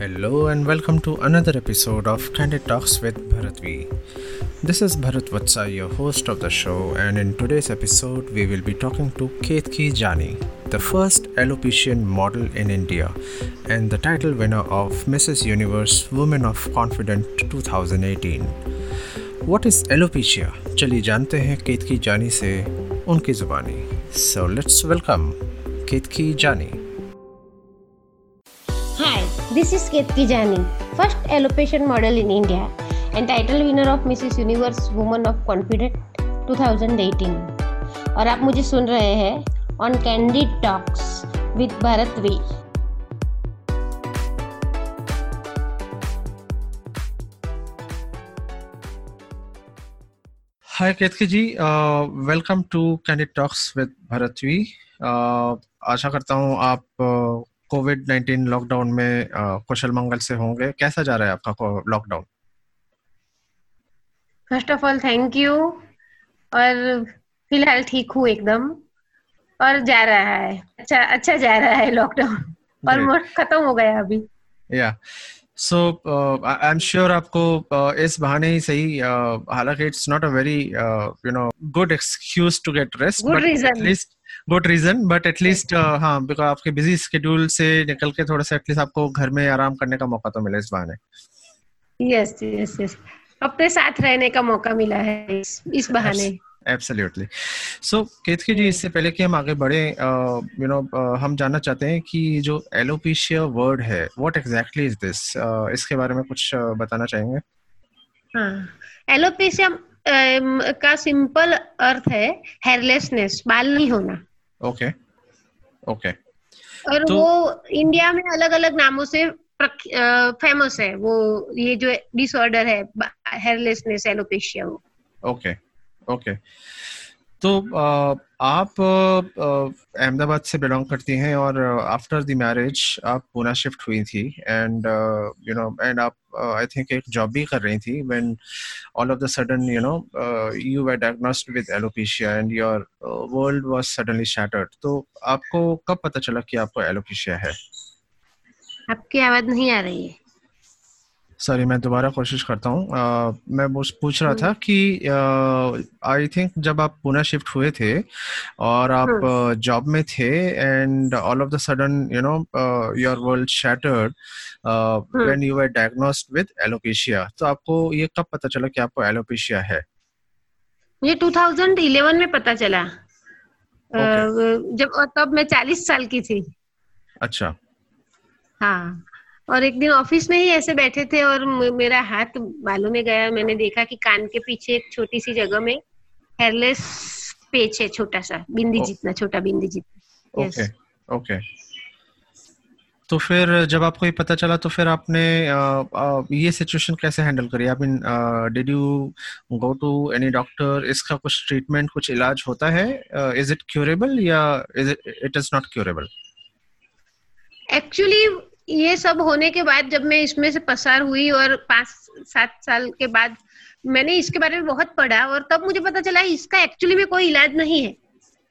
Hello and welcome to another episode of Candid Talks with Bharatvi. This is Bharat Vatsa, your host of the show, and in today's episode, we will be talking to Ketki Jani, the first alopecian model in India and the title winner of Mrs. Universe Women of Confident 2018. What is alopecia? चलिए जानते हैं केतकी जानी से उनकी जुबानी so let's welcome केतकी जानी This is Ketki Jani, first alopecia model in India and title winner of Mrs. Universe Woman of Confident 2018. और आप मुझे सुन रहे हैं on candid talks with Bharat V hi Ketki ji welcome to candid talks with Bharat V आशा करता हूँ आप uh, Covid nineteen lockdown में कुशल मंगल से होंगे। कैसा जा रहा है आपका lockdown? First of all thank you और फ़िलहाल ठीक हूँ एकदम। और जा रहा है। अच्छा अच्छा जा रहा है लॉकडाउन। ऑलमोस्ट खत्म हो गया अभी। Yeah. So I am sure आपको uh, इस बहाने ही सही uh, हालाँकि it's not a very you know good excuse to get rest but at least good reason but at least हाँ बिकॉज़ आपके बिज़ी स्केड्यूल से निकल के थोड़ा सा एटलीस्ट आपको घर में आराम करने का मौका तो मिला इस बहाने। यस यस यस अपने साथ रहने का मौका मिला है इस, इस बहाने। एब्सोल्युटली सो केतकी जी इससे पहले कि हम आगे बढ़े यू नो हम जानना चाहते हैं कि जो एलोपेशिया वर्ड है व्हाट एग्जैक्टली इज़ दिस इसके बारे में कुछ बताना चाहेंगे? हाँ एलोपेशिया का सिंपल अर्थ है हेयरलेसनेस बाल नहीं होना। ओके ओके और तो, वो इंडिया में अलग अलग नामों से फ़ेमस है। वो ये जो डिसऑर्डर है हेयरलेसनेस एलोपेशिया वो। ओके ओके तो आप अहमदाबाद से बिलोंग करती हैं और आफ्टर द मैरिज आप पूना शिफ्ट हुई थी एंड यू नो एंड आप आई थिंक एक जॉब भी कर रही थी when all of the sudden you know you were diagnosed with alopecia and your world was suddenly shattered तो आपको कब पता चला कि आपको एलोपेशिया है? आपकी आवाज़ नहीं आ रही है। सॉरी मैं दोबारा कोशिश करता हूँ। मैं पूछ रहा था हम्म। कि आई थिंक जब आप पुणे शिफ्ट हुए थे और आप जॉब हम्म। में थे and all of the sudden you know your world shattered when you were diagnosed with alopecia तो आपको ये कब पता चला कि आपको एलोपेशिया है? ये 2011 में पता चला। okay. जब तब मैं 40 साल की थी। अच्छा। हाँ। और एक दिन ऑफ़िस में ही ऐसे बैठे थे और मेरा हाथ बालों में गया। मैंने देखा कि कान के पीछे एक छोटी सी जगह में हेयरलेस पेच है छोटा सा बिंदी जितना छोटा बिंदी जितना। Okay okay. तो फिर जब आपको ये पता चला तो फिर आपने आ, आ, ये सिचुएशन कैसे हैंडल करी? I mean did you go to any doctor इसका कुछ ट्रीटमेंट कुछ इलाज होता है? इज़ इट क्यूरेबल या is it is not curable actually ये सब होने के बाद जब मैं इसमें से पसार हुई और पाँच सात साल के बाद मैंने इसके बारे में बहुत पढ़ा और तब मुझे पता चला इसका एक्चुअली में कोई इलाज नहीं है।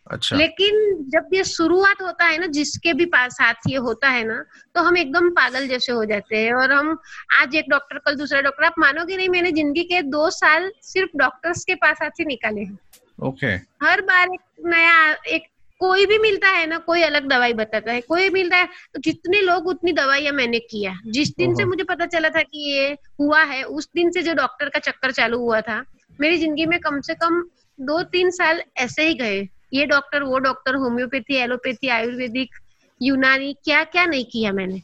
अच्छा। लेकिन जब ये शुरुआत होता है ना जिसके भी पास साथ ये होता है ना तो हम एकदम पागल जैसे हो जाते हैं और हम आज एक डॉक्टर कल दूसरा डॉक्टर आप मानोगे नहीं मैंने ज़िंदगी के दो साल सिर्फ़ डॉक्टर्स के पास हाथ से निकाले हैं। Okay okay. हर बार एक नया एक कोई भी मिलता है ना कोई अलग दवाई बताता है कोई मिलता है तो जितने लोग उतनी दवाइयाँ मैंने किया जिस दिन से मुझे पता चला था कि ये हुआ है उस दिन से जो डॉक्टर का चक्कर चालू हुआ था मेरी ज़िंदगी में कम से कम दो तीन साल ऐसे ही गए। ये डॉक्टर वो डॉक्टर होम्योपैथी एलोपैथी आयुर्वेदिक यूनानी क्या क्या नहीं किया मैंने।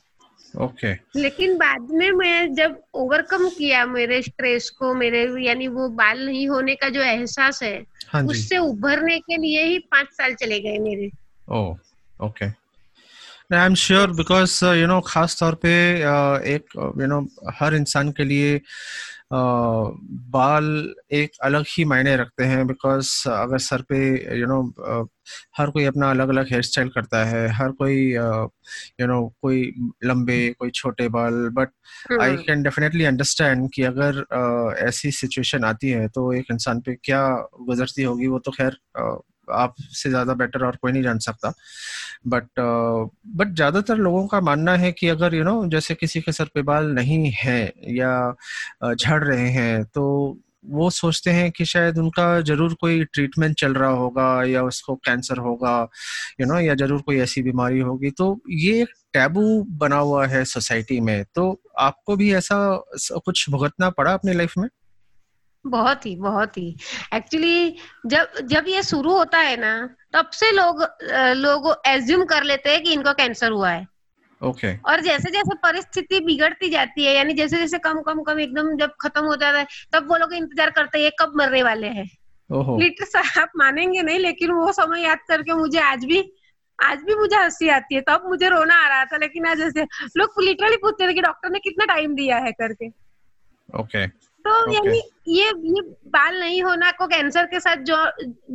Okay okay. लेकिन बाद में मैं जब ओवरकम किया मेरे स्ट्रेस को मेरे यानी वो बाल नहीं होने का जो एहसास है हाँ उससे उभरने के लिए ही पाँच साल चले गए मेरे। ओ okay I am sure because you know खास तौर पे uh, एक यू नो know, हर इंसान के लिए बाल एक अलग ही मायने रखते हैं बिकॉज़ अगर सर पे यू you नो know, हर कोई अपना अलग अलग हेयर स्टाइल करता है हर कोई यू नो कोई लंबे कोई छोटे बाल but I can definitely understand कि अगर uh, ऐसी सिचुएशन आती है तो एक इंसान पे क्या गुजरती होगी वो तो खैर आपसे ज़्यादा बेटर और कोई नहीं जान सकता। बट बट ज़्यादातर लोगों का मानना है कि अगर यू you नो know, जैसे किसी के सर पे बाल नहीं है या झड़ रहे हैं तो वो सोचते हैं कि शायद उनका ज़रूर कोई ट्रीटमेंट चल रहा होगा या उसको कैंसर होगा यू you नो know, या ज़रूर कोई ऐसी बीमारी होगी। तो ये एक टैबू बना हुआ है सोसाइटी में। तो आपको भी ऐसा कुछ भुगतना पड़ा अपनी लाइफ में? बहुत ही बहुत ही। एक्चुअली जब जब ये शुरू होता है ना तब से लोग लोग एज्यूम कर लेते हैं कि इनको कैंसर हुआ है। Okay okay. और जैसे जैसे परिस्थिति बिगड़ती जाती है यानी जैसे जैसे कम कम कम एकदम जब खत्म हो जाता है तब वो लोग इंतज़ार करते हैं कब मरने वाले हैं। लिटर आप मानेंगे नहीं लेकिन वो समय याद करके मुझे आज भी आज भी मुझे हँसी आती है। तब मुझे रोना आ रहा था लेकिन आज जैसे लोग लिटरली पूछते थे कि डॉक्टर ने कितना टाइम दिया है करके। Okay okay. तो. यानी ये ये बाल नहीं होना को कैंसर के साथ जो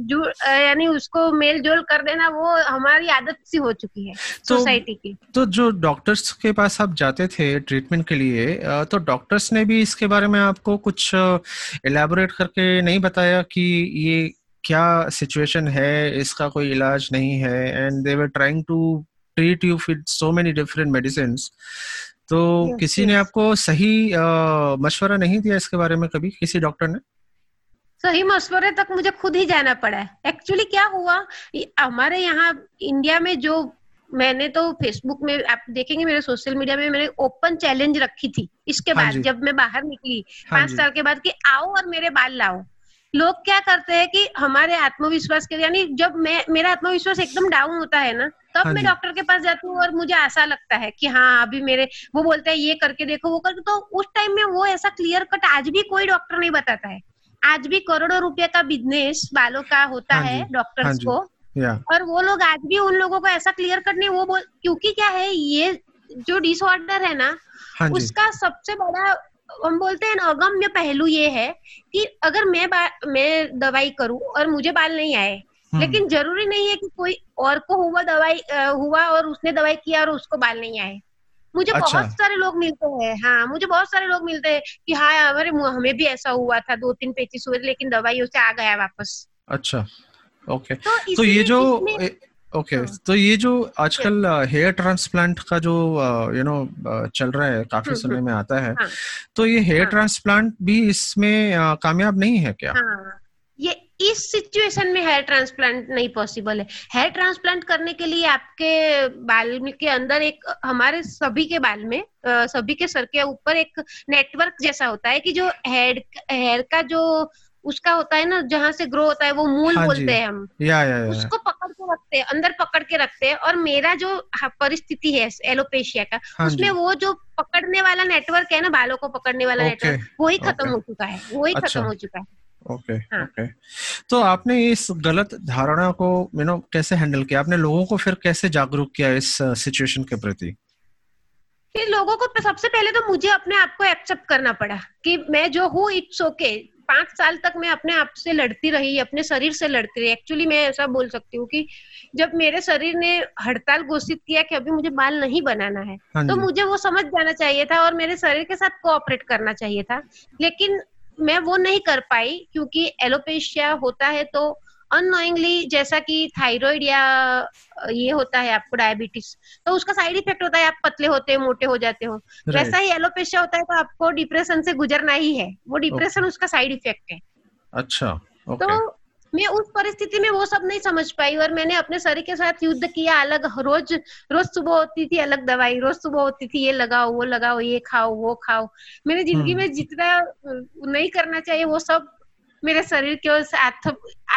जो यानी उसको मेल जोल कर देना वो हमारी आदत सी हो चुकी है तो, सोसाइटी की तो जो डॉक्टर्स के पास आप जाते थे ट्रीटमेंट के लिए तो डॉक्टर्स ने भी इसके बारे में आपको कुछ एलैबोरेट करके नहीं बताया कि ये क्या सिचुएशन है इसका कोई इलाज नहीं है and they were trying to treat you with so many different medicine तो yes, किसी yes. ने आपको सही मशवरा नहीं दिया इसके बारे में कभी किसी डॉक्टर ने? सही मशवरे तक मुझे खुद ही जाना पड़ा है। एक्चुअली क्या हुआ? हमारे यहाँ इंडिया में जो मैंने तो फेसबुक में आप देखेंगे मेरे सोशल मीडिया में मैंने ओपन चैलेंज रखी थी। इसके हाँ बाद जब मैं बाहर निकली हाँ पाँच साल के बाद कि आओ और मेरे बाल लाओ। लोग क्या करते हैं कि हमारे आत्मविश्वास के यानी जब मैं मेरा आत्मविश्वास एकदम डाउन होता है ना तब हाँ मैं डॉक्टर के पास जाती हूँ और मुझे आशा लगता है कि हाँ अभी मेरे वो बोलते हैं ये करके देखो वो करके तो उस टाइम में वो ऐसा क्लियर कट आज भी कोई डॉक्टर नहीं बताता है। आज भी करोड़ों रुपए का बिज़नेस बालों का होता हाँ है डॉक्टर्स हाँ को। और वो लोग आज भी उन लोगों को ऐसा क्लियर कट नहीं वो बोल क्योंकि क्या है ये जो डिसऑर्डर है ना उसका सबसे बड़ा हम बोलते हैं अगम्य पहलू ये है कि अगर मैं मैं दवाई करूँ और मुझे बाल नहीं आए हम्म। लेकिन ज़रूरी नहीं है कि कोई और को हुआ दवाई हुआ और उसने दवाई किया और उसको बाल नहीं आए मुझे अच्छा। बहुत सारे लोग मिलते हैं हाँ मुझे बहुत सारे लोग मिलते हैं कि हाँ हमारे हमें भी ऐसा हुआ था दो तीन पेचिस हुए लेकिन दवाई उसे आ गया वापस अच्छा ओके तो, तो ये जो ओके okay, हाँ. तो ये जो आजकल हेयर ट्रांसप्लांट का जो यू नो चल रहा है काफ़ी हम्म, समय हम्म। में आता है हाँ. तो ये हेयर हाँ. ट्रांसप्लांट भी इसमें कामयाब नहीं है क्या हाँ. ये इस सिचुएशन में हेयर ट्रांसप्लांट नहीं पॉसिबल है हेयर ट्रांसप्लांट करने के लिए आपके बाल के अंदर एक हमारे सभी के बाल में सभी के सर के ऊपर एक नेटवर्क जैसा होता है कि जो हेयर हेयर का जो उसका होता है ना जहाँ से ग्रो होता है वो मूल हाँ बोलते हैं हम। या, या, या, उसको पकड़ के रखते हैं अंदर पकड़ के रखते हैं और मेरा जो परिस्थिति है एलोपेशिया का हाँ उसमें वो जो पकड़ने वाला नेटवर्क है ना बालों को पकड़ने वाला नेटवर्क वो ही खत्म हो चुका है वो ही खत्म अच्छा। हो चुका है। ओके हाँ. ओके। तो आपने इस गलत धारणा को यू नो कैसे हैंडल किया? आपने लोगों को फिर कैसे जागरूक किया इस सिचुएशन के प्रति? फिर लोगों को सबसे पहले तो मुझे अपने आप को एक्सेप्ट करना पड़ा कि मैं जो हूँ इट्स ओके पाँच साल तक मैं अपने आप से लड़ती रही अपने शरीर से लड़ती रही। एक्चुअली मैं ऐसा बोल सकती हूँ कि जब मेरे शरीर ने हड़ताल घोषित किया कि अभी मुझे बाल नहीं बनाना है हाँ तो मुझे वो समझ जाना चाहिए था और मेरे शरीर के साथ कोऑपरेट करना चाहिए था। लेकिन मैं वो नहीं कर पाई क्योंकि एलोपेशिया होता है तो अनोइंगली जैसा कि थायराइड या ये होता है आपको डायबिटीज़ तो उसका साइड इफ़ेक्ट होता है आप पतले होते हो मोटे हो जाते हो। वैसा ही एलोपेशिया होता है तो आपको डिप्रेशन से गुजरना ही है। वो डिप्रेशन उसका साइड इफ़ेक्ट है। अच्छा तो मैं उस परिस्थिति में वो सब नहीं समझ पाई और मैंने अपने शरीर के साथ युद्ध किया अलग रोज रोज सुबह होती थी अलग दवाई रोज सुबह होती थी ये लगाओ वो लगाओ ये खाओ वो खाओ। मेरी ज़िंदगी हम्म। में जितना नहीं करना चाहिए वो सब मेरे शरीर के साथ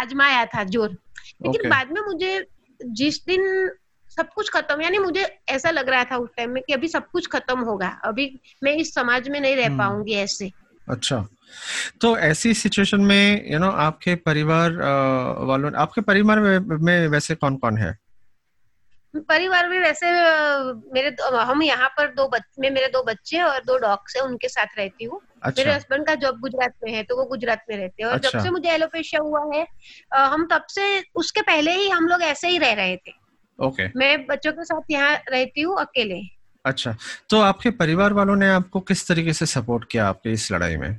आजमाया था ज़ोर। लेकिन okay. बाद में मुझे जिस दिन सब कुछ खत्म यानी मुझे ऐसा लग रहा था उस टाइम में कि अभी सब कुछ खत्म होगा अभी मैं इस समाज में नहीं रह हम्म। पाऊँगी ऐसे। अच्छा। तो ऐसी सिचुएशन में यू नो आपके परिवार वालों आपके परिवार में, में वैसे कौन कौन है? परिवार में वैसे मेरे हम यहाँ पर दो बच्चे मेरे दो बच्चे और दो डॉग्स है उनके साथ रहती हूँ। अच्छा। मेरे हस्बैंड का जॉब गुजरात में है तो वो गुजरात में रहते हैं। और अच्छा। जब से मुझे एलोपेशिया हुआ है हम तब से उसके पहले ही हम लोग ऐसे ही रह रहे थे। ओके मैं बच्चों के साथ यहाँ रहती हूँ अकेले। अच्छा। तो आपके परिवार वालों ने आपको किस तरीके से सपोर्ट किया आपके इस लड़ाई में?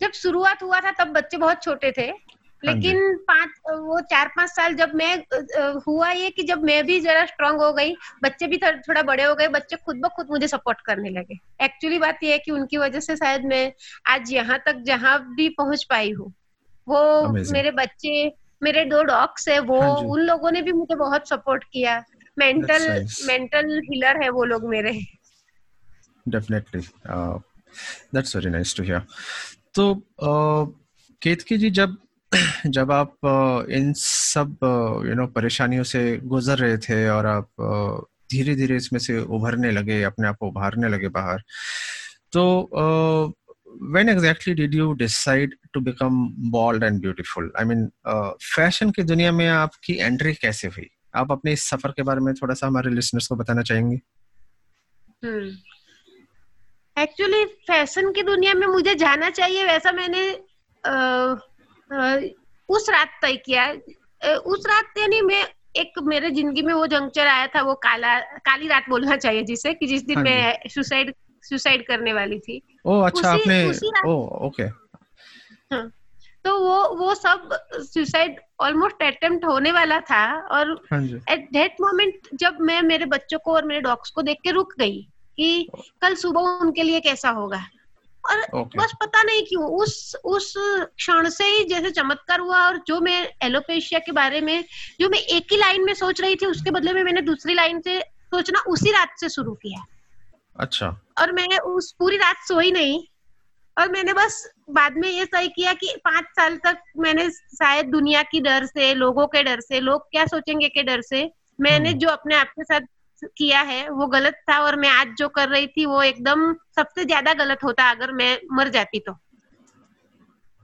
जब शुरुआत हुआ था तब बच्चे बहुत छोटे थे। लेकिन पाँच वो चार पाँच साल जब मैं हुआ ये कि जब मैं भी जरा स्ट्रांग हो गई बच्चे भी थोड़ा बड़े हो गए बच्चे खुद ब खुद मुझे सपोर्ट करने लगे। एक्चुअली बात ये है कि उनकी वजह से शायद मैं आज यहाँ तक जहाँ भी पहुँच पाई हूँ। वो Amazing. मेरे बच्चे मेरे दो डॉग्स है वो हाँ उन लोगों ने भी मुझे बहुत सपोर्ट किया। मेंटल मेंटल हीलर है वो लोग मेरे। Definitely that's very nice to hear तो uh, केतकी जी जब जब आप uh, इन सब यू नो परेशानियों से गुजर रहे थे और आप धीरे धीरे इसमें से उभरने लगे अपने आप को उभारने लगे बाहर तो when exactly did you decide to become bald and beautiful I mean fashion की दुनिया में आपकी एंट्री कैसे हुई? आप अपने इस सफ़र के बारे में थोड़ा सा हमारे लिसनर्स को बताना चाहेंगे? एक्चुअली फ़ैशन की दुनिया में मुझे जाना चाहिए वैसा मैंने अ, उस रात तय किया। उस रात यानी मैं एक मेरे ज़िंदगी में वो जंक्चर आया था वो काला काली रात बोलना चाहिए जिसे कि जिस दिन हाँ मैं सुसाइड सुसाइड करने वाली थी। ओ अच्छा उसी- आपने उसी ओ ओके। हाँ, तो वो वो सब सुसाइड ऑलमोस्ट अटेम्प्ट होने वाला था और एट दैट मोमेंट जब मैं मेरे बच्चों को और मेरे डॉग्स को देख के रुक गई कि कल सुबह उनके लिए कैसा होगा। और ओके बस पता नहीं क्यों उस उस क्षण से ही जैसे चमत्कार हुआ और जो मैं एलोपेशिया के बारे में जो मैं एक ही लाइन में सोच रही थी उसके बदले में मैंने दूसरी लाइन से सोचना उसी रात से शुरू किया। अच्छा। और मैं उस पूरी रात सोई नहीं और मैंने बस बाद में ये तय किया कि पाँच साल तक मैंने शायद दुनिया की डर से लोगों के डर से लोग क्या सोचेंगे के डर से मैंने हम्म। जो अपने आप के साथ किया है वो गलत था और मैं आज जो कर रही थी वो एकदम सबसे ज़्यादा गलत होता अगर मैं मर जाती तो।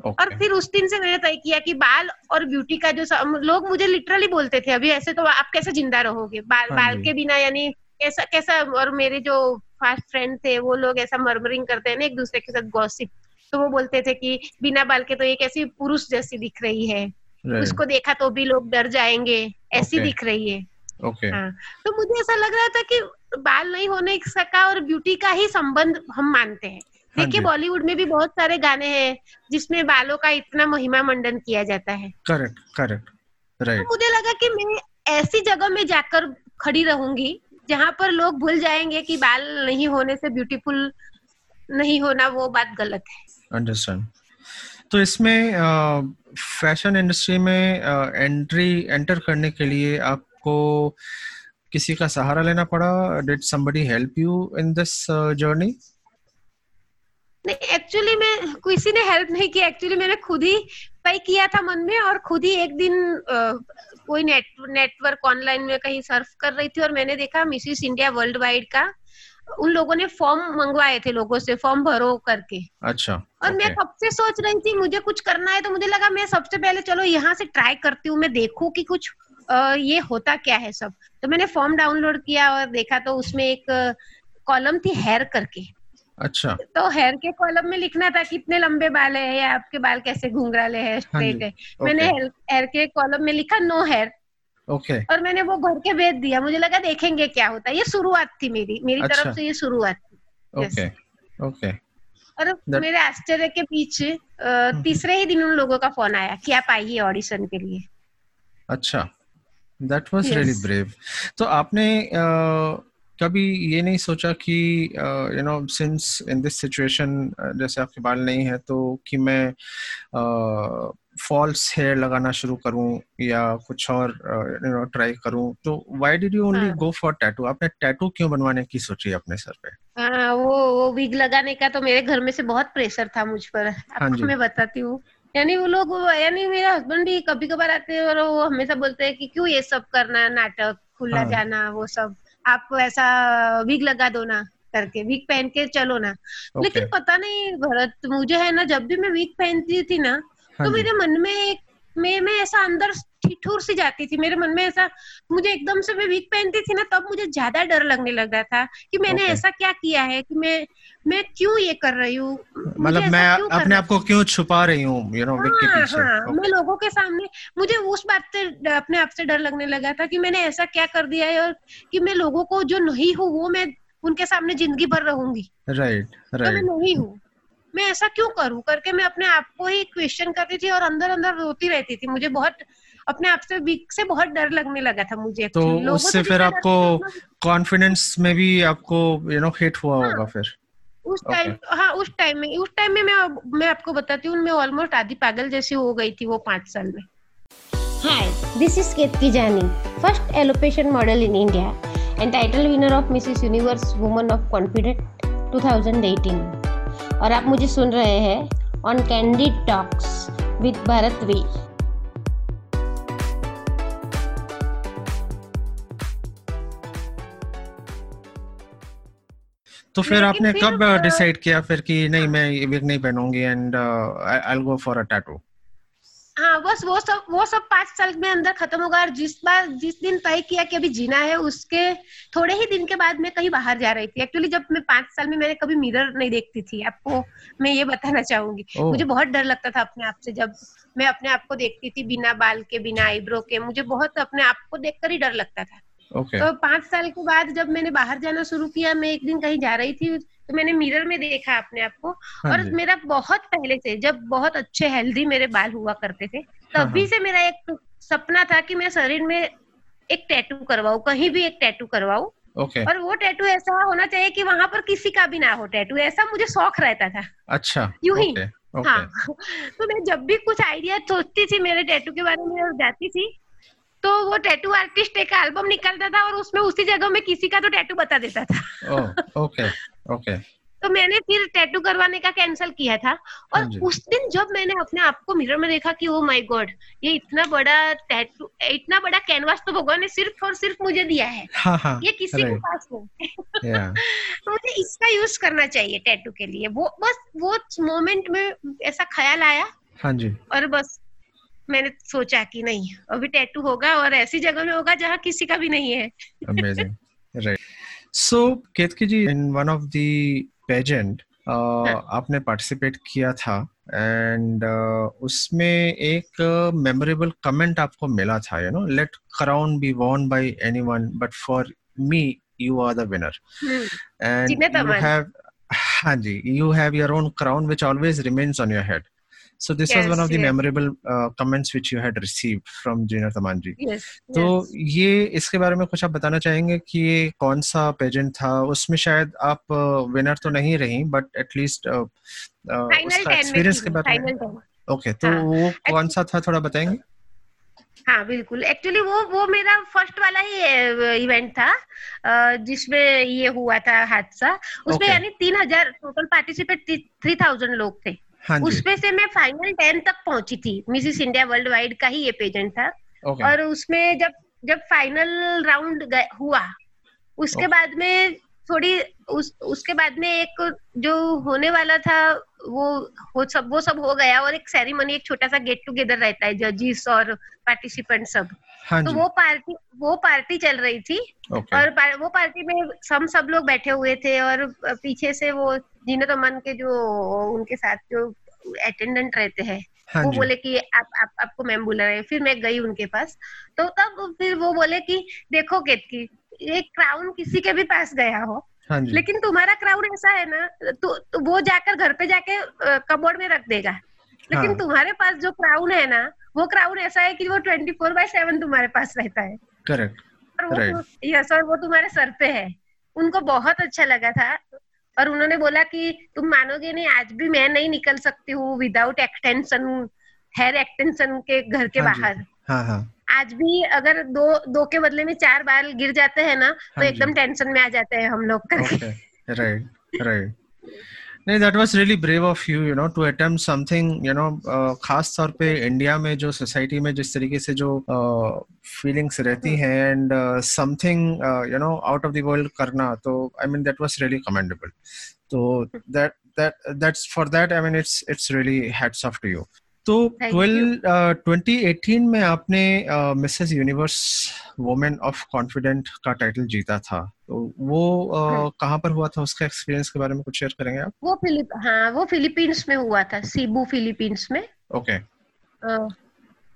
Okay. और फिर उस दिन से मैंने तय किया कि बाल और ब्यूटी का जो लोग मुझे लिटरली बोलते थे अभी ऐसे तो आप कैसे ज़िंदा रहोगे? बाल हाँ बाल के बिना यानी कैसा कैसा और मेरे जो फास्ट फ्रेंड थे वो लोग ऐसा मर्मरिंग करते हैं ना एक दूसरे के साथ गॉसिप तो वो बोलते थे कि बिना बाल के तो ये कैसी पुरुष जैसी दिख रही है। उसको देखा तो भी लोग डर जाएँगे ऐसी Okay. दिख रही है। ओके हाँ तो मुझे ऐसा लग रहा था कि बाल नहीं होने का और ब्यूटी का ही संबंध हम मानते हैं। हाँ देखिए। बॉलीवुड में भी बहुत सारे गाने हैं जिसमें बालों का इतना महिमा मंडन किया जाता है। करेक्ट करेक्ट राइट मुझे लगा कि मैं ऐसी जगह में जाकर खड़ी रहूँगी जहाँ पर लोग भूल जाएँगे कि बाल नहीं होने से ब्यूटीफुल नहीं होना वो बात गलत है। अंडरस्टैंड तो इसमें फ़ैशन इंडस्ट्री में एंट्री एंटर करने के लिए आपको किसी का सहारा लेना पड़ा? Did somebody help you in this journey नहीं एक्चुअली मैं किसी ने हेल्प नहीं की एक्चुअली मैंने खुद ही तय किया था मन में और खुद ही एक दिन अ, कोई नेट नेटवर्क ऑनलाइन में कहीं सर्फ कर रही थी और मैंने देखा मिसिस इंडिया वर्ल्ड वाइड का उन लोगों ने फॉर्म मंगवाए थे लोगों से फॉर्म भरो करके. अच्छा और मैं ओके कब से सोच रही थी मुझे कुछ करना है तो मुझे लगा मैं सबसे पहले चलो यहाँ से ट्राई करती हूँ मैं देखू की कुछ ये होता क्या है सब? तो मैंने फॉर्म डाउनलोड किया और देखा तो उसमें एक कॉलम थी हेयर करके। अच्छा। तो हेयर के कॉलम में लिखना था कितने लंबे बाल है या आपके बाल कैसे घुंघराले है हाँ स्ट्रेट है। मैंने हेयर हेयर के कॉलम में लिखा नो हेयर ओके और मैंने वो घर के भेज दिया। मुझे लगा देखेंगे क्या होता है। ये शुरुआत थी मेरी। मेरी अच्छा। तरफ़ से ये शुरुआत थी। ओके ओके और That- मेरे आश्चर्य के बीच तीसरे ही दिन उन लोगों का फ़ोन आया कि आप आइए ऑडिशन के लिए। अच्छा। दैट वाज रियली ब्रेव तो आपने कभी ये नहीं सोचा कि you know since in this situation जैसे आपके बाल नहीं है तो कि मैं फॉल्स हेयर लगाना शुरू करूँ या कुछ और यू नो ट्राई करूँ? तो why did you only. Go for tattoo आपने टैटू क्यों बनवाने की सोची अपने सर पे? हाँ, वो वो विग लगाने का तो मेरे घर में से बहुत प्रेशर था मुझ पर। हाँ आपको मैं बताती हूँ। यानी वो लोग यानी मेरे हस्बैंड भी कभी कभार आते हैं और वो हमेशा बोलते हैं कि क्यों ये सब करना नाटक खुला हाँ। जाना वो सब। आप ऐसा वीक लगा दो ना करके वीक पहन के चलो ना। लेकिन पता नहीं भरत मुझे है ना जब भी मैं वीक पहनती थी ना हाँ तो मेरे मन में एक मैं मैं ऐसा अंदर ठिठुर सी जाती थी। मेरे मन में ऐसा मुझे एकदम से मैं वीक पहनती थी ना तब मुझे ज़्यादा डर लगने लगा था कि मैंने Okay. ऐसा क्या किया है कि मैं मैं क्यों ये कर रही हूँ? मतलब मैं अपने आप को क्यों छुपा रही हूँ यू नो के हाँ पीछे? हाँ ओके। मैं लोगों के सामने मुझे उस बात से अपने आप से डर लगने लगा था कि मैंने ऐसा क्या कर दिया है और कि मैं लोगों को जो नहीं हूँ वो मैं उनके सामने ज़िंदगी भर रहूँगी। राइट तो मैं नहीं हूँ। मैं ऐसा क्यों करूँ? करके मैं अपने आप को ही क्वेश्चन करती थी और अंदर अंदर रोती रहती थी। मुझे बहुत अपने आप से वीक से बहुत डर लगने लगा था मुझे तो उससे फिर आपको कॉन्फिडेंस में भी आपको यू नो हिट हुआ हाँ, होगा फिर। उस टाइम okay. हाँ उस टाइम में उस टाइम में मैं मैं आपको बताती हूँ मैं ऑलमोस्ट आधी पागल जैसी हो गई थी वो पाँच साल में। हाय this is Ketki Jani first alopecian model in India and title winner of Mrs Universe woman of confident 2018 और आप मुझे सुन रहे हैं on candid talks with Bharat V तो फिर आपने कब डिसाइड किया फिर कि नहीं मैं ये विग नहीं पहनूँगी and I will go for a tattoo हाँ बस वो सब वो सब पाँच साल में अंदर खत्म होगा और जिस बार जिस दिन तय किया कि अभी जीना है उसके थोड़े ही दिन के बाद मैं कहीं बाहर जा रही थी। एक्चुअली जब मैं पाँच साल में मैंने कभी मिरर नहीं देखती थी आपको मैं ये बताना चाहूँगी। मुझे बहुत डर लगता था अपने आप से जब मैं अपने आप को देखती थी बिना बाल के बिना आईब्रो के। मुझे बहुत अपने आप को देखकर ही डर लगता था। Okay. तो पाँच साल के बाद जब मैंने बाहर जाना शुरू किया मैं एक दिन कहीं जा रही थी तो मैंने मिरर में देखा अपने आप को हाँ और मेरा बहुत पहले से जब बहुत अच्छे हेल्दी मेरे बाल हुआ करते थे हाँ, तभी हाँ, से मेरा एक सपना था कि मैं शरीर में एक टैटू करवाऊ कहीं भी एक टैटू करवाऊ okay. और वो टैटू ऐसा होना चाहिए कि वहाँ पर किसी का भी ना हो टैटू ऐसा मुझे शौक रहता था अच्छा यूँ ही okay. Okay. हाँ तो मैं जब भी कुछ आइडिया सोचती थी मेरे टैटू के बारे में जाती थी तो वो टैटू आर्टिस्ट एक एल्बम निकलता था और उसमें उसी जगह में किसी का तो टैटू बता देता था। ओके ओके तो मैंने फिर टैटू करवाने का कैंसिल किया था और हाँ उस दिन जब मैंने अपने आप को मिरर में देखा कि ओ माय गॉड ये इतना बड़ा टैटू इतना बड़ा कैनवास तो भगवान ने सिर्फ़ और सिर्फ़ मुझे दिया है। हाँ, हाँ, ये किसी के पास नहीं तो मुझे इसका यूज़ करना चाहिए टैटू के लिए। वो बस वो मोमेंट में ऐसा ख्याल आया हाँ जी। और बस। मैंने सोचा कि नहीं अभी टैटू होगा और ऐसी जगह में होगा जहाँ किसी का भी नहीं है। Amazing right so Ketki ji in one of the pageant आपने पार्टिसिपेट किया था एंड uh, उसमें एक मेमोरेबल uh, कमेंट आपको मिला था you know let crown be won by anyone but for me you are the winner and you have हाँ। जी you have your own crown which always remains on your head So this yes, was one of the yes. memorable uh, comments which you had received from Jina Tamanji. Yes, तो yes. ये इसके बारे में कुछ आप बताना चाहेंगे कि ये कौन सा पेजेंट था उसमें शायद आप विनर तो नहीं रही बट एटलीस्ट उसका एक्सपीरियंस के बारे में ओके तो हाँ, वो कौन सा था थोड़ा बताएँगे हाँ बिल्कुल एक्चुअली वो वो मेरा फ़र्स्ट वाला ही इवेंट था जिसमें ये हुआ था हादसा उसमें okay. यानी तीन हज़ार टोटल पार्टिसिपेट थ्री थाउज़ेंड लोग थे हाँ उसमें से मैं फाइनल टेन तक पहुँची थी मिसिस इंडिया वर्ल्ड वाइड का ही ये पेजेंट था okay. और उसमें जब जब फाइनल राउंड हुआ उसके okay. बाद में थोड़ी उस उसके बाद में एक जो होने वाला था वो वो सब वो सब हो गया और एक सेरेमनी एक छोटा सा गेट टुगेदर रहता है जजिस और पार्टिसिपेंट सब हाँ तो वो पार्टी वो पार्टी चल रही थी okay. और पार, वो पार्टी में हम सब लोग बैठे हुए थे और पीछे से वो जीनत अमन के जो उनके साथ जो अटेंडेंट रहते हैं हाँ वो बोले कि आप, आप आपको मैम बुला रहे फिर मैं गई उनके पास। तो तब फिर वो बोले कि देखो केतकी एक क्राउन किसी के भी पास गया हो। हाँ लेकिन तुम्हारा क्राउन ऐसा है ना तो, तो वो जाकर घर पे जाके कबोर्ड में रख देगा। लेकिन हाँ. तुम्हारे पास जो क्राउन है ना वो क्राउन ऐसा है कि वो ट्वेंटी फोर बाय सेवन तुम्हारे पास रहता है। करेक्ट और वो यस और वो तुम्हारे सर पे है। उनको बहुत अच्छा लगा था। और उन्होंने बोला कि तुम मानोगे नहीं आज भी मैं नहीं निकल सकती हूँ विदाउट एक्सटेंशन हेयर एक्सटेंशन के घर के हाँ बाहर। हाँ हाँ। आज भी अगर दो दो के बदले में चार बार गिर जाते हैं ना तो हाँ एकदम टेंशन में आ जाते हैं हम लोग। करके राइट राइट नहीं that was really brave of you you know to attempt something you know खास तौर पे इंडिया में जो सोसाइटी में जिस तरीके से जो फीलिंग्स uh, रहती हैं and something you know out of the world करना तो I mean that was really commendable तो that that that's for that I mean it's it's really hats off to you तो ट्वेल्व ट्वेंटी एटीन में आपने Mrs Universe woman of confident का title जीता था। तो वो uh, कहाँ पर हुआ था? उसका एक्सपीरियंस के बारे में कुछ शेयर करेंगे आप? वो फिलिप हाँ वो फिलीपींस में हुआ था सीबू फिलीपींस में। Okay okay.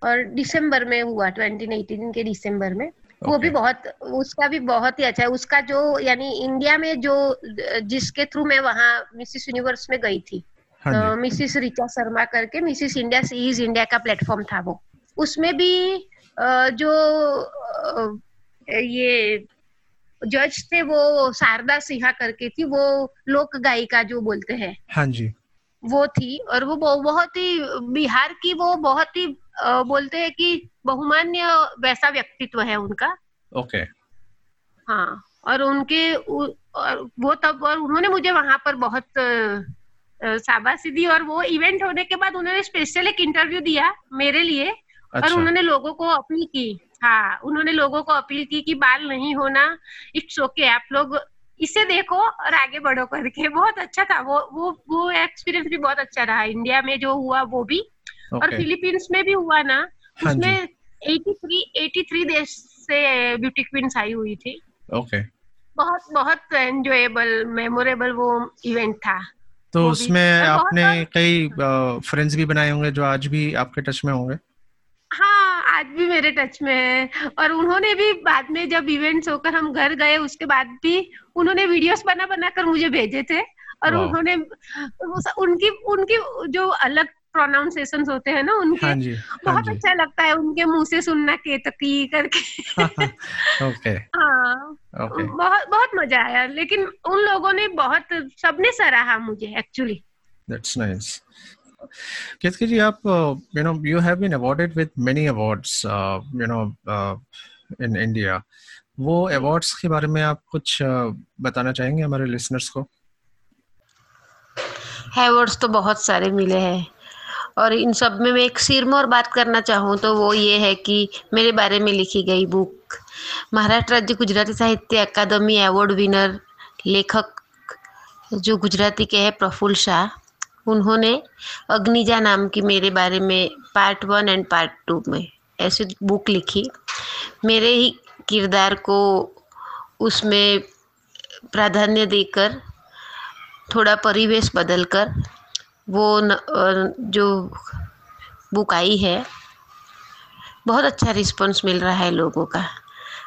और दिसंबर में हुआ 2018 के दिसंबर में। okay. वो भी बहुत उसका भी बहुत ही अच्छा है। उसका जो यानी इंडिया में जो जिसके थ्रू मैं वहाँ मिसिस यूनिवर्स में गई थी। मिसिस रिचा शर्मा करके मिसिस इंडिया इज़ इंडिया का प्लेटफॉर्म था वो। उसमें भी जो ये जज थे वो शारदा सिन्हा करके थी वो लोक गायिका जो बोलते हैं। हाँ जी। वो थी और वो बहुत ही बिहार की वो बहुत ही बोलते हैं कि बहुमान्य वैसा व्यक्तित्व है उनका। ओके। हाँ और उनके और वो तब और उन्होंने मुझे वहाँ पर बहुत शाबाशी दी और वो इवेंट होने के बाद उन्होंने स्पेशल एक इंटरव्यू दिया मेरे लिए अच्छा। और उन्होंने लोगों को अपील की। हाँ उन्होंने लोगों को अपील की कि बाल नहीं होना इट्स ओके आप लोग इसे देखो और आगे बढ़ो करके। बहुत अच्छा था। वो वो वो एक्सपीरियंस भी बहुत अच्छा रहा। इंडिया में जो हुआ वो भी। और फिलीपींस में भी हुआ ना हाँ उसमें 83 83 देश से ब्यूटी क्वींस आई हुई थी। ओके बहुत बहुत एंजॉयबल मेमोरेबल वो इवेंट था। तो उसमें आपने कई फ्रेंड्स भी बनाए होंगे जो आज भी आपके टच में होंगे? हाँ आज भी मेरे टच में है। और उन्होंने भी बाद में जब इवेंट्स होकर हम घर गए उसके बाद भी उन्होंने वीडियोस बना बना कर मुझे भेजे थे। और उन्होंने उनकी उनकी जो अलग प्रोनाउंसिएशन होते हैं ना उनके हाँ जी हाँ बहुत जी। अच्छा लगता है उनके मुँह से सुनना केतकी करके। ओके। हाँ बहुत बहुत मज़ा आया लेकिन उन लोगों ने बहुत सबने सराहा मुझे actually That's nice. Ketki ji, आप you have been awarded with many awards uh, you know uh, in India. वो awards के बारे में आप कुछ uh, बताना चाहेंगे हमारे listeners को? अवार्ड्स तो बहुत सारे मिले हैं। और इन सब में मैं एक सिरमौर बात करना चाहूँ तो वो ये है कि मेरे बारे में लिखी गई बुक, महाराष्ट्र राज्य गुजराती साहित्य अकादमी अवार्ड विनर लेखक जो गुजराती के हैं, प्रफुल्ल शाह। उन्होंने अग्निजा नाम की मेरे बारे में part one and part two में ऐसी बुक लिखी। मेरे ही किरदार को उसमें प्राधान्य देकर, थोड़ा परिवेश बदलकर वो न, जो बुक आई है बहुत अच्छा रिस्पांस मिल रहा है लोगों का।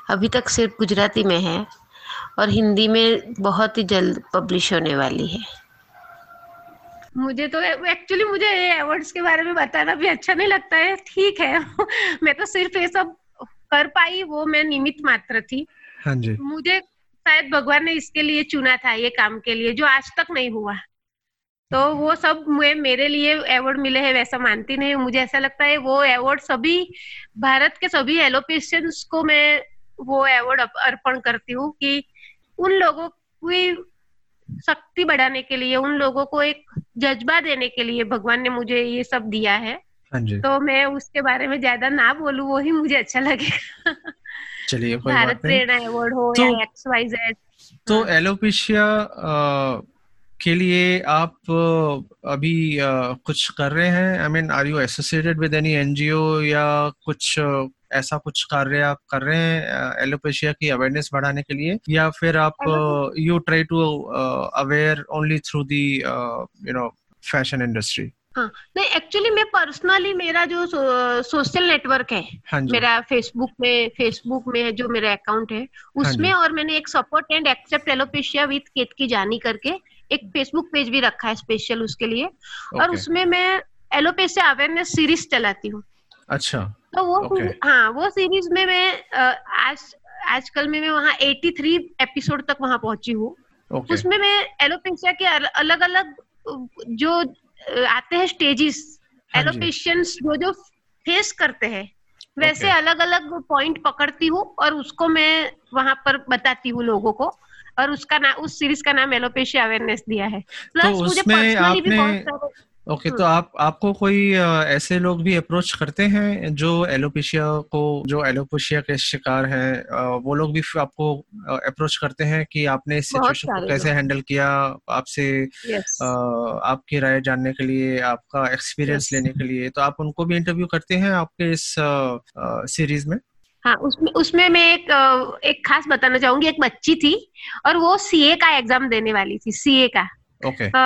अभी तक सिर्फ़ गुजराती में है और हिंदी में बहुत ही जल्द पब्लिश होने वाली है। मुझे तो एक्चुअली मुझे ये अवार्ड्स के बारे में बताना भी अच्छा नहीं लगता है। ठीक है मैं तो सिर्फ़ ये सब कर पाई वो मैं निमित्त मात्र थी। हाँ जी। मुझे शायद भगवान ने इसके लिए चुना था ये काम के लिए जो आज तक नहीं हुआ। तो वो सब मैं मेरे लिए अवार्ड मिले हैं वैसा मानती नहीं हूँ। मुझे ऐसा लगता है वो अवार्ड सभी भारत के सभी एलोपेशियंस को मैं वो अवार्ड अर्पण करती हूँ कि उन लोगों की शक्ति बढ़ाने के लिए उन लोगों को एक जज्बा देने के लिए भगवान ने मुझे ये सब दिया है। हाँ तो मैं उसके बारे में ज़्यादा ना बोलू वो ही मुझे अच्छा लगेगा। चलिए भारत प्रेरणा अवार्ड हो तो- या एक्स वाई जेड तो एलोपेशिया uh, के लिए आप अभी कुछ कर रहे हैं? I mean are you associated with any NGO या कुछ ऐसा कुछ कार्य आप कर रहे हैं एलोपेशिया की अवेयरनेस बढ़ाने के लिए? या फिर आप you try to aware only through the you know fashion industry हाँ नहीं एक्चुअली मैं पर्सनली मेरा जो सोशल नेटवर्क है हाँ मेरा फेसबुक में फेसबुक में जो मेरा अकाउंट है उसमें जी। और मैंने एक support and accept alopecia with Ketki Jani करके एक फेसबुक पेज भी रखा है स्पेशल उसके लिए। okay. और उसमें मैं एलोपेशिया अवेयरनेस सीरीज़ चलाती हूँ। अच्छा। तो वो Okay. हाँ वो सीरीज़ में मैं आज आजकल में मैं वहाँ 83 एपिसोड तक वहाँ पहुँची हूँ। ओके उसमें मैं एलोपेशिया के अलग अलग जो आते हैं स्टेजेस हाँ एलोपेशियंस जो जो फेस करते हैं वैसे Okay. अलग अलग पॉइंट पकड़ती हूँ और उसको मैं वहाँ पर बताती हूँ लोगों को। और उसका नाम उस सीरीज़ का नाम एलोपेशिया अवेयरनेस दिया है। प्लस तो मुझे पर्सनली भी बहुत ओके तो आप आपको कोई ऐसे लोग भी अप्रोच करते हैं जो एलोपेशिया को जो एलोपेशिया के शिकार हैं? वो लोग भी आपको अप्रोच करते हैं कि आपने इस सिचुएशन को कैसे हैंडल किया? आपसे आपकी राय जानने के लिए आपका एक्सपीरियंस Yes. लेने के लिए। तो आप उनको भी इंटरव्यू करते हैं आपके इस सीरीज़ में? हाँ उसमें उसमें मैं एक एक खास बताना चाहूँगी एक बच्ची थी और वो सीए का एग्ज़ाम देने वाली थी सीए का। ओके अ,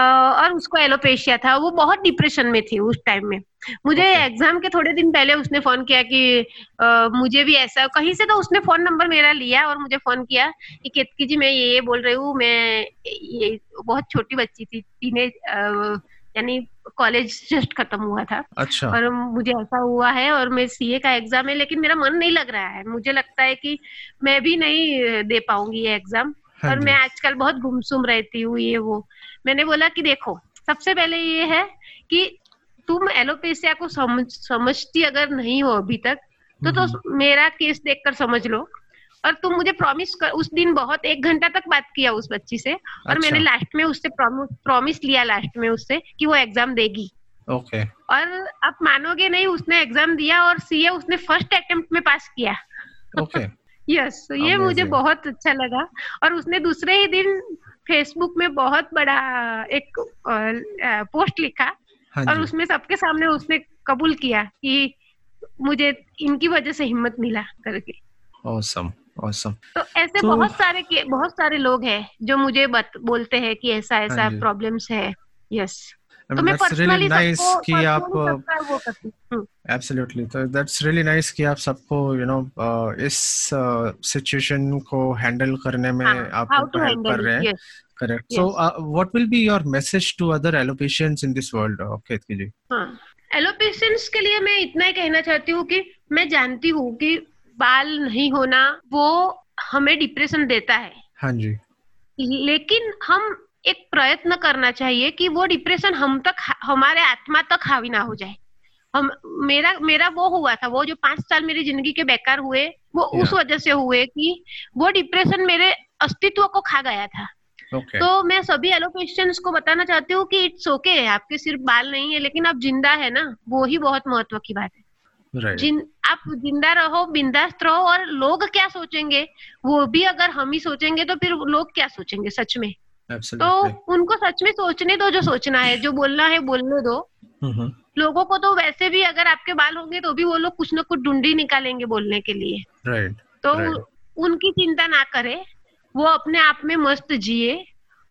और उसको एलोपेशिया था वो बहुत डिप्रेशन में थी उस टाइम में। मुझे Okay. एग्ज़ाम के थोड़े दिन पहले उसने फ़ोन किया कि अ, मुझे भी ऐसा कहीं से तो उसने फ़ोन नंबर मेरा लिया और मुझे फ़ोन किया कि केतकी जी मैं ये ये बोल रही हूँ मैं ये बहुत छोटी बच्ची थी टीनेज यानी कॉलेज जस्ट खत्म हुआ था। अच्छा। और मुझे ऐसा हुआ है और मैं सीए का एग्ज़ाम है लेकिन मेरा मन नहीं लग रहा है। मुझे लगता है कि मैं भी नहीं दे पाऊँगी ये एग्ज़ाम हाँ और मैं आजकल बहुत गुमसुम रहती हूँ ये वो। मैंने बोला कि देखो सबसे पहले ये है कि तुम एलोपेसिया को समझ समझती अगर नहीं हो अभी तक तो हम्म, तो मेरा केस देखकर समझ लो। और तुम मुझे प्रॉमिस कर उस दिन बहुत एक घंटा तक बात किया उस बच्ची से। और अच्छा। मैंने लास्ट में उससे प्रॉमिस लिया लास्ट में उससे कि वो एग्ज़ाम देगी। ओके और आप मानोगे नहीं उसने एग्ज़ाम दिया और सीए उसने फ़र्स्ट अटेम्प्ट में पास किया। ओके यस ये मुझे बहुत अच्छा लगा। और उसने दूसरे ही दिन फेसबुक में बहुत बड़ा एक पोस्ट लिखा। हाँ और उसमें सबके सामने उसने कबूल किया कि मुझे इनकी वजह से हिम्मत मिला करके। ऑसम ऑसम तो ऐसे तो- बहुत सारे के बहुत सारे लोग हैं जो मुझे बत, बोलते हैं कि ऐसा ऐसा हाँ। प्रॉब्लम्स है। यस तो मैं पर्सनली सबको कि आप uh, सबका वो करती हूँ। एब्सोल्युटली तो दैट्स रियली नाइस कि आप सबको यू नो इस सिचुएशन को हैंडल करने में आप हेल्प कर रहे हैं। Correct so what will be your message to other alopecians in this world Ketki ji हाँ। एलोपेशंस के लिए मैं इतना ही कहना चाहती हूँ कि मैं जानती हूँ कि बाल नहीं होना वो हमें डिप्रेशन देता है। हाँ जी। लेकिन हम एक प्रयत्न करना चाहिए कि वो डिप्रेशन हम तक हमारे आत्मा तक हावी ना हो जाए। हम मेरा मेरा वो हुआ था वो जो पाँच साल मेरी ज़िंदगी के बेकार हुए वो उस वजह से हुए कि वो डिप्रेशन मेरे अस्तित्व को खा गया था। ओके तो मैं सभी एलोपेशियंस को बताना चाहती हूँ कि इट्स ओके okay, आपके सिर्फ़ बाल नहीं है लेकिन आप ज़िंदा है ना वो ही बहुत महत्व की बात है। राइट जिन आप ज़िंदा रहो बिंदास्त रहो और लोग क्या सोचेंगे? वो भी अगर हम ही सोचेंगे तो फिर लोग क्या सोचेंगे सच में? तो उनको सच में सोचने दो जो सोचना है जो बोलना है बोलने दो। हम्म लोगों को तो वैसे भी अगर आपके बाल होंगे तो भी वो लोग कुछ ना कुछ ढूंढी निकालेंगे बोलने के लिए। तो Right. उनकी चिंता ना करे वो अपने आप में मस्त जिए।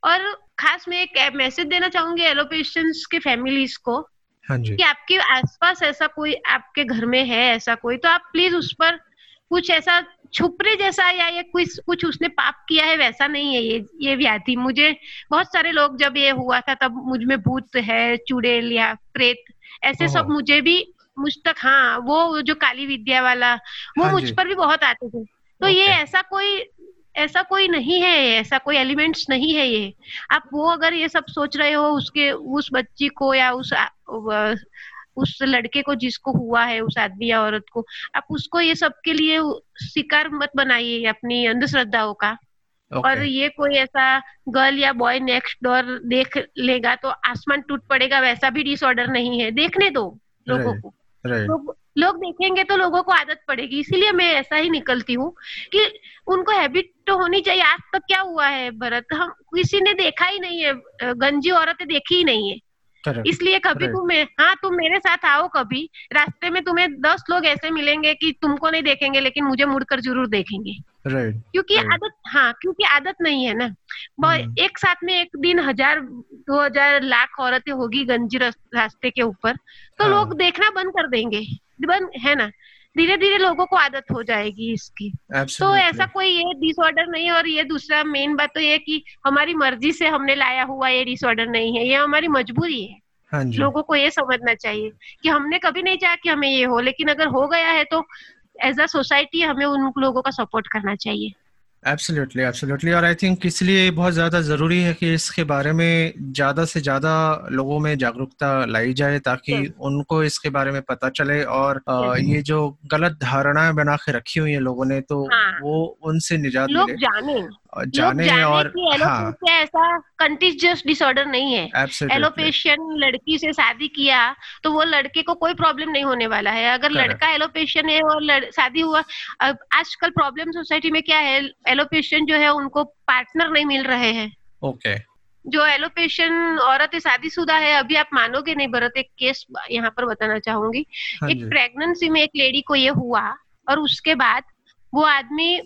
और खास मैं एक मैसेज देना चाहूँगी एलोपेशियंस के फैमिलीज़ को। हाँ जी। कि आपके आसपास ऐसा कोई आपके घर में है ऐसा कोई तो आप प्लीज़ उस पर कुछ ऐसा छुपरे जैसा या ये कुछ कुछ उसने पाप किया है वैसा नहीं है ये ये व्याधि। मुझे बहुत सारे लोग जब ये हुआ था तब मुझमें भूत है चुड़ैल या प्रेत ऐसे सब मुझे भी मुझ तक हाँ वो जो काली विद्या वाला वो हाँ मुझ पर भी बहुत आते थे। तो ये ऐसा कोई ऐसा कोई नहीं है ऐसा कोई एलिमेंट्स नहीं है ये। आप वो अगर ये सब सोच रहे हो उसके उस बच्ची को या उस उस लड़के को जिसको हुआ है उस आदमी या औरत को आप उसको ये सब के लिए शिकार मत बनाइए अपनी अंधश्रद्धाओं का। Okay. और ये कोई ऐसा गर्ल या बॉय नेक्स्ट डोर देख लेगा तो आसमान टूट पड़ेगा वैसा भी डिसऑर्डर नहीं है। देखने दो लोगों को। राइट लोग लोग देखेंगे तो लोगों को आदत पड़ेगी इसीलिए मैं ऐसा ही निकलती हूँ कि उनको हैबिट तो होनी चाहिए आज तक क्या हुआ है भरत? हम किसी ने देखा ही नहीं है गंजी औरतें देखी ही नहीं है। इसलिए कभी Right. तुम हाँ तुम मेरे साथ आओ कभी रास्ते में तुम्हें दस लोग ऐसे मिलेंगे कि तुमको नहीं देखेंगे लेकिन मुझे मुड़कर ज़रूर देखेंगे। राइट क्योंकि आदत हाँ क्योंकि आदत नहीं है ना। एक साथ में एक दिन हज़ार दो हज़ार लाख औरतें होगी गंजी रास्ते के ऊपर। तो हाँ। लोग देखना बंद कर देंगे। बंद है ना? धीरे धीरे लोगों को आदत हो जाएगी इसकी। तो ऐसा कोई ये डिसऑर्डर नहीं है और ये दूसरा मेन बात तो ये कि हमारी मर्ज़ी से हमने लाया हुआ ये डिसऑर्डर नहीं है। ये हमारी मजबूरी है। हाँ जी। लोगों को ये समझना चाहिए कि हमने कभी नहीं चाहा कि हमें ये हो लेकिन अगर हो गया है तो एज अ सोसाइटी हमें उन लोगों का सपोर्ट करना चाहिए। एब्सोल्युटली एब्सोल्युटली और आई थिंक इसलिए बहुत ज़्यादा ज़रूरी है कि इसके बारे में ज़्यादा से ज़्यादा लोगों में जागरूकता लाई जाए ताकि उनको इसके बारे में पता चले और आ, ये जो गलत धारणाएँ बना के रखी हुई है लोगों ने तो हाँ। वो उनसे निजात लोग मिले। जाने। जाने जाने और हाँ। ऐसा कंटिजियस डिसऑर्डर नहीं है। एलोपेशियन लड़की से शादी किया तो वो लड़के को कोई प्रॉब्लम नहीं होने वाला है। अगर लड़का एलोपेशियन है और लड़, शादी हुआ आजकल प्रॉब्लम सोसाइटी में क्या है? एलोपेशियन जो है उनको पार्टनर नहीं मिल रहे हैं। ओके जो एलोपेशियन औरत शादीशुदा है अभी आप मानोगे नहीं भरत एक केस यहाँ पर बताना चाहूँगी। हाँ एक प्रेगनेंसी में एक लेडी को ये हुआ और उसके बाद वो आदमी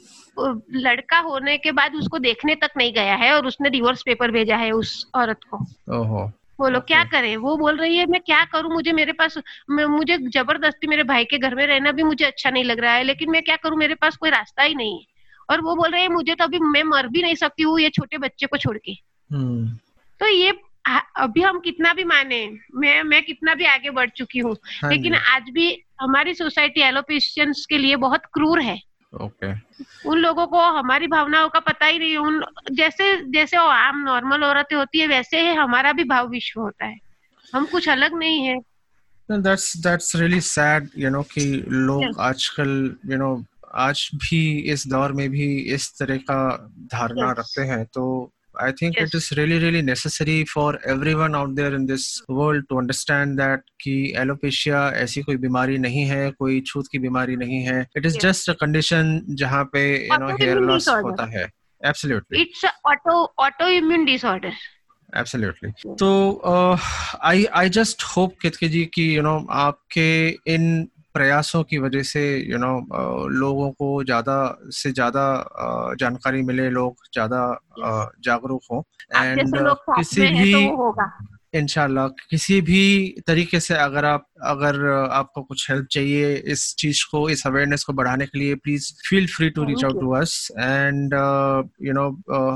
लड़का होने के बाद उसको देखने तक नहीं गया है और उसने डिवोर्स पेपर भेजा है उस औरत को। ओहो। बोलो क्या. करें? वो बोल रही है मैं क्या करूँ? मुझे मेरे पास मैं, मुझे ज़बरदस्ती मेरे भाई के घर में रहना भी मुझे अच्छा नहीं लग रहा है लेकिन मैं क्या करूँ? मेरे पास कोई रास्ता ही नहीं है। और वो बोल रही है मुझे तो अभी मैं मर भी नहीं सकती हूँ ये छोटे बच्चे को छोड़ के। हम्म। तो ये अभी हम कितना भी माने मैं मैं कितना भी आगे बढ़ चुकी हूँ हाँ लेकिन आज भी हमारी सोसाइटी एलोपेशियंस के लिए बहुत क्रूर है। ओके उन लोगों को हमारी भावनाओं का पता ही नहीं उन जैसे जैसे आम नॉर्मल औरतें होती है वैसे ही हमारा भी भाव विश्व होता है। हम कुछ अलग नहीं है। That's that's really sad you know कि लोग. आजकल यू नो आज भी इस दौर में भी इस तरह का धारणा Yes. रखते हैं। तो I think Yes. it is really really necessary for everyone out there in this world to understand that कि एलोपेशिया ऐसी कोई बीमारी नहीं है कोई छूत की बीमारी नहीं है। It is just a condition जहाँ पे यू नो हेयर लॉस होता है। Absolutely it's auto auto immune disorder absolutely तो आई आई जस्ट होप केतके जी कि यू नो आपके इन प्रयासों की वजह से यू नो लोगों को ज़्यादा से ज़्यादा जानकारी मिले लोग ज़्यादा जागरूक हो। एंड किसी भी तो इनशाला किसी भी तरीके से अगर आप अगर आपको कुछ हेल्प चाहिए इस चीज़ को इस अवेयरनेस को बढ़ाने के लिए please feel free to reach out to us and you know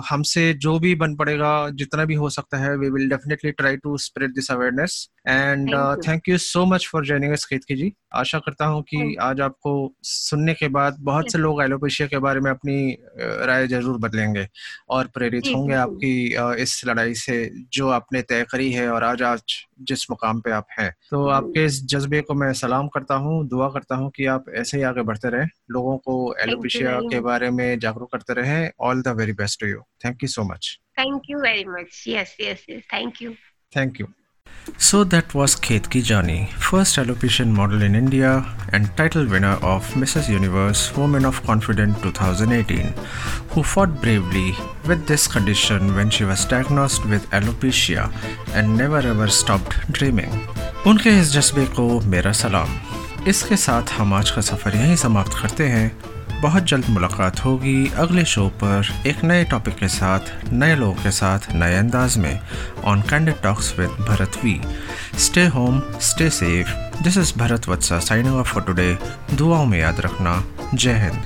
हमसे जो भी बन पड़ेगा जितना भी हो सकता है we will definitely try to spread this awareness and thank you so much for joining us Ketaki ji आशा करता हूँ कि आज आपको सुनने के बाद बहुत से लोग एलोपेशिया के बारे में अपनी राय ज़रूर बदलेंगे और प्रेरित होंगे आपकी इस लड़ाई से जो आपने तय करी है। और आज आज जिस मुकाम पे आप हैं। तो हम्म। आपके इस जज्बे को मैं सलाम करता हूँ दुआ करता हूँ कि आप ऐसे ही आगे बढ़ते रहें लोगों को एलोपिशिया के बारे में जागरूक करते रहें। All the very best to you thank you so much thank you very much yes yes thank you thank you. So that was Ketki Jani, first alopecia model in India and title winner of Mrs. Universe Woman of Confident 2018, who fought bravely with this condition when she was diagnosed with alopecia and never ever stopped dreaming. उनके इस जज्बे को मेरा सलाम इसके साथ हम आज का सफ़र यहीं समाप्त करते हैं बहुत जल्द मुलाकात होगी अगले शो पर एक नए टॉपिक के साथ, नए लोगों के साथ, नए अंदाज में on candid talks with Bharat we stay home stay safe this is Bharat Vatsa signing off for today दुआओं में याद रखना। जय हिंद।